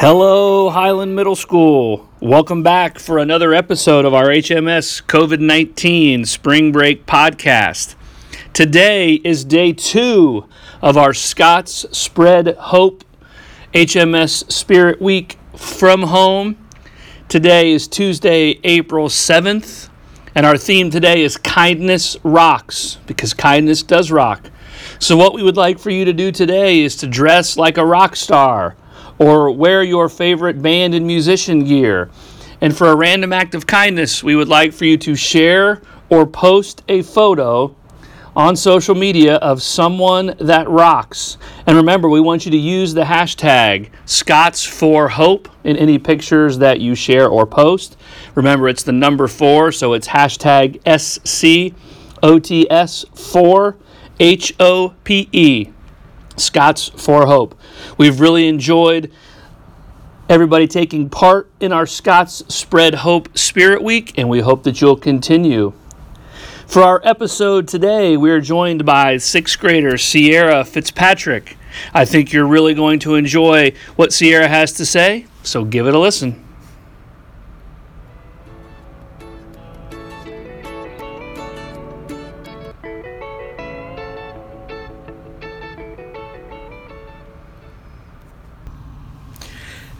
Hello, Highland Middle School. Welcome back for another episode of our HMS COVID 19 Spring Break podcast. Today is day two of our Scots Spread Hope HMS Spirit Week from home. Today is Tuesday, April 7th, and our theme today is Kindness Rocks because kindness does rock. So, what we would like for you to do today is to dress like a rock star or wear your favorite band and musician gear. And for a random act of kindness, we would like for you to share or post a photo on social media of someone that rocks. And remember, we want you to use the hashtag Scots for Hope in any pictures that you share or post. Remember, it's the number four, so it's hashtag SCOTS4 Scots for Hope. We've really enjoyed everybody taking part in our Scots Spread Hope Spirit Week, and we hope that you'll continue. For our episode today, we are joined by sixth grader Sierra Fitzpatrick. I think you're really going to enjoy what Sierra has to say, so give it a listen.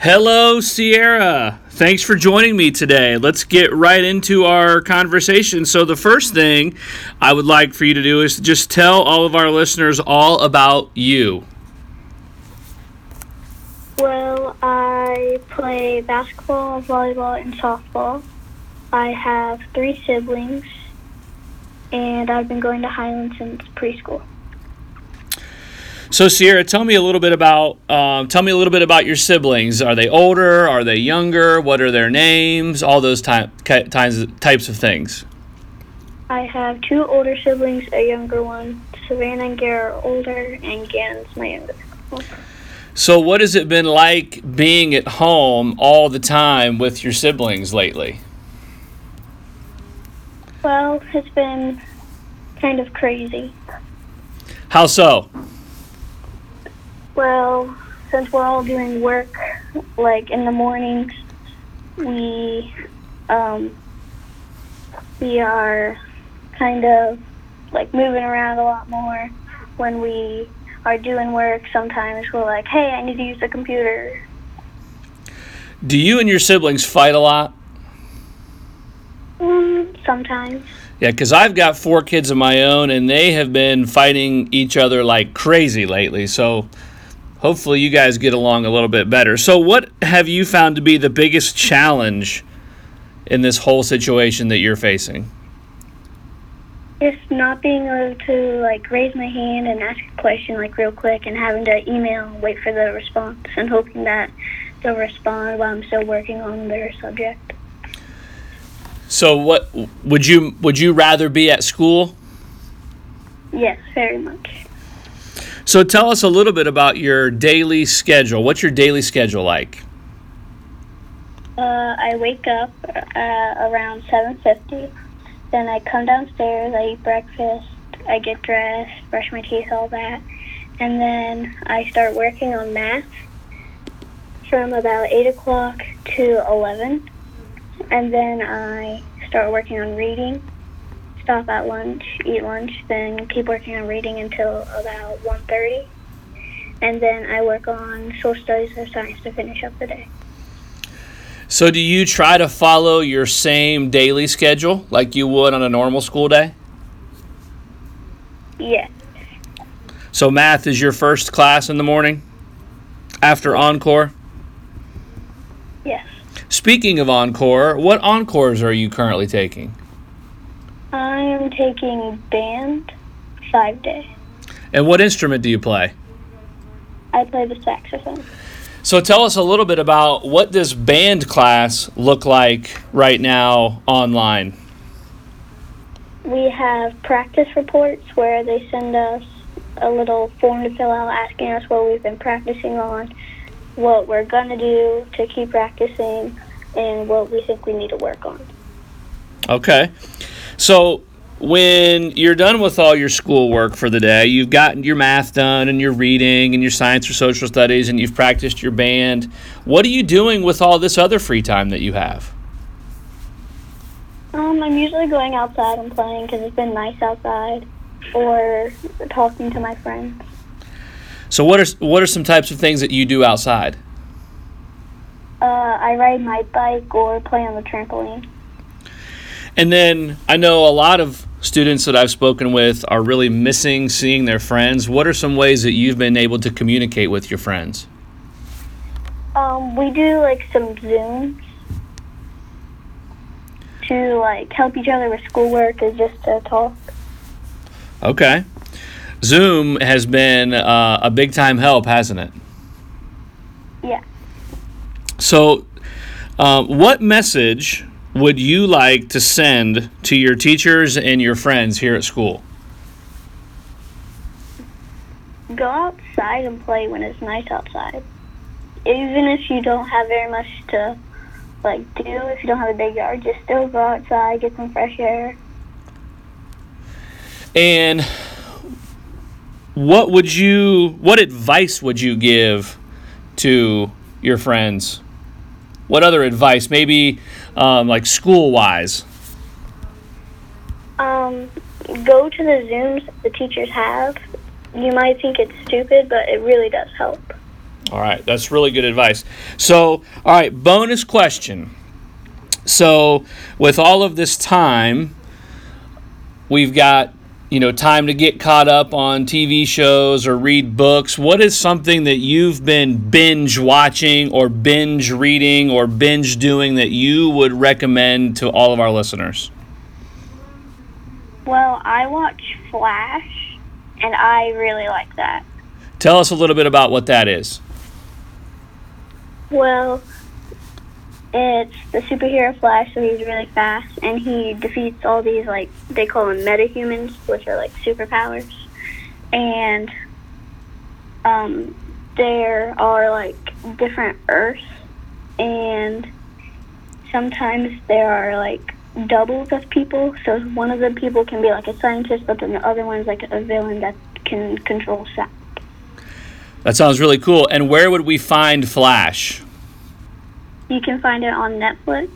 Hello, Sierra. Thanks for joining me today. Let's get right into our conversation. So, the first thing I would like for you to do is just tell all of our listeners all about you. Well, I play basketball, volleyball, and softball. I have three siblings, and I've been going to Highland since preschool. So Sierra, tell me a little bit about um, tell me a little bit about your siblings. Are they older? Are they younger? What are their names? All those ty- types types of things. I have two older siblings, a younger one. Savannah and Gare are older, and Gannon's my younger. So, what has it been like being at home all the time with your siblings lately? Well, it's been kind of crazy. How so? Well, since we're all doing work, like in the mornings, we um, we are kind of like moving around a lot more. When we are doing work, sometimes we're like, "Hey, I need to use the computer." Do you and your siblings fight a lot? Mm, sometimes. Yeah, because I've got four kids of my own, and they have been fighting each other like crazy lately. So hopefully you guys get along a little bit better. So, what have you found to be the biggest challenge in this whole situation that you're facing? Just not being able to like raise my hand and ask a question like real quick, and having to email and wait for the response, and hoping that they'll respond while I'm still working on their subject. So, what would you would you rather be at school? Yes, very much. So tell us a little bit about your daily schedule. What's your daily schedule like? Uh, I wake up uh, around 7:50. Then I come downstairs. I eat breakfast. I get dressed, brush my teeth, all that, and then I start working on math from about 8 o'clock to 11. And then I start working on reading stop at lunch, eat lunch, then keep working on reading until about 1.30. And then I work on social studies or science to finish up the day. So do you try to follow your same daily schedule like you would on a normal school day? Yes. So math is your first class in the morning after encore? Yes. Speaking of encore, what encores are you currently taking? Taking band five day. And what instrument do you play? I play the saxophone. So tell us a little bit about what this band class look like right now online. We have practice reports where they send us a little form to fill out asking us what we've been practicing on, what we're going to do to keep practicing, and what we think we need to work on. Okay. So when you're done with all your schoolwork for the day, you've gotten your math done and your reading and your science or social studies and you've practiced your band, what are you doing with all this other free time that you have? Um, I'm usually going outside and playing because it's been nice outside, or talking to my friends. So what are what are some types of things that you do outside? Uh, I ride my bike or play on the trampoline. And then I know a lot of students that I've spoken with are really missing seeing their friends. What are some ways that you've been able to communicate with your friends? Um, we do like some Zooms to like help each other with schoolwork or just to talk. Okay. Zoom has been uh, a big time help, hasn't it? Yeah. So, uh, what message would you like to send to your teachers and your friends here at school? Go outside and play when it's nice outside. Even if you don't have very much to like do, if you don't have a big yard, just still go outside, get some fresh air. And what would you what advice would you give to your friends? What other advice? Maybe um, like school wise. Um, go to the Zooms the teachers have. You might think it's stupid, but it really does help. All right, that's really good advice. So, all right, bonus question. So, with all of this time, we've got you know time to get caught up on TV shows or read books. What is something that you've been binge watching or binge reading or binge doing that you would recommend to all of our listeners? Well, I watch Flash, and I really like that. Tell us a little bit about what that is. Well, it's the superhero Flash, so he's really fast, and he defeats all these like they call them metahumans, which are like superpowers, and um, there are like different Earths, and sometimes there are like doubles of people. So one of the people can be like a scientist, but then the other one's like a villain that can control sound. That sounds really cool. And where would we find Flash? You can find it on Netflix,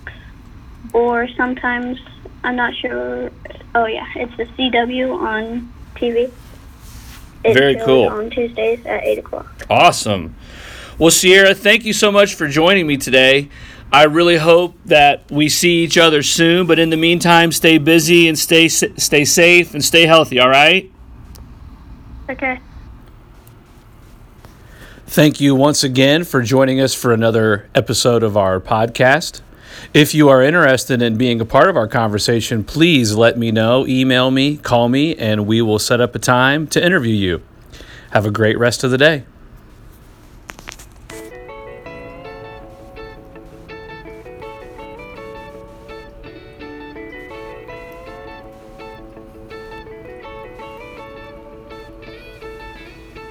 or sometimes I'm not sure. Oh yeah, it's the CW on TV. Very cool. On Tuesdays at eight o'clock. Awesome. Well, Sierra, thank you so much for joining me today. I really hope that we see each other soon, but in the meantime, stay busy and stay stay safe and stay healthy, all right? Okay. Thank you once again for joining us for another episode of our podcast. If you are interested in being a part of our conversation, please let me know, email me, call me, and we will set up a time to interview you. Have a great rest of the day.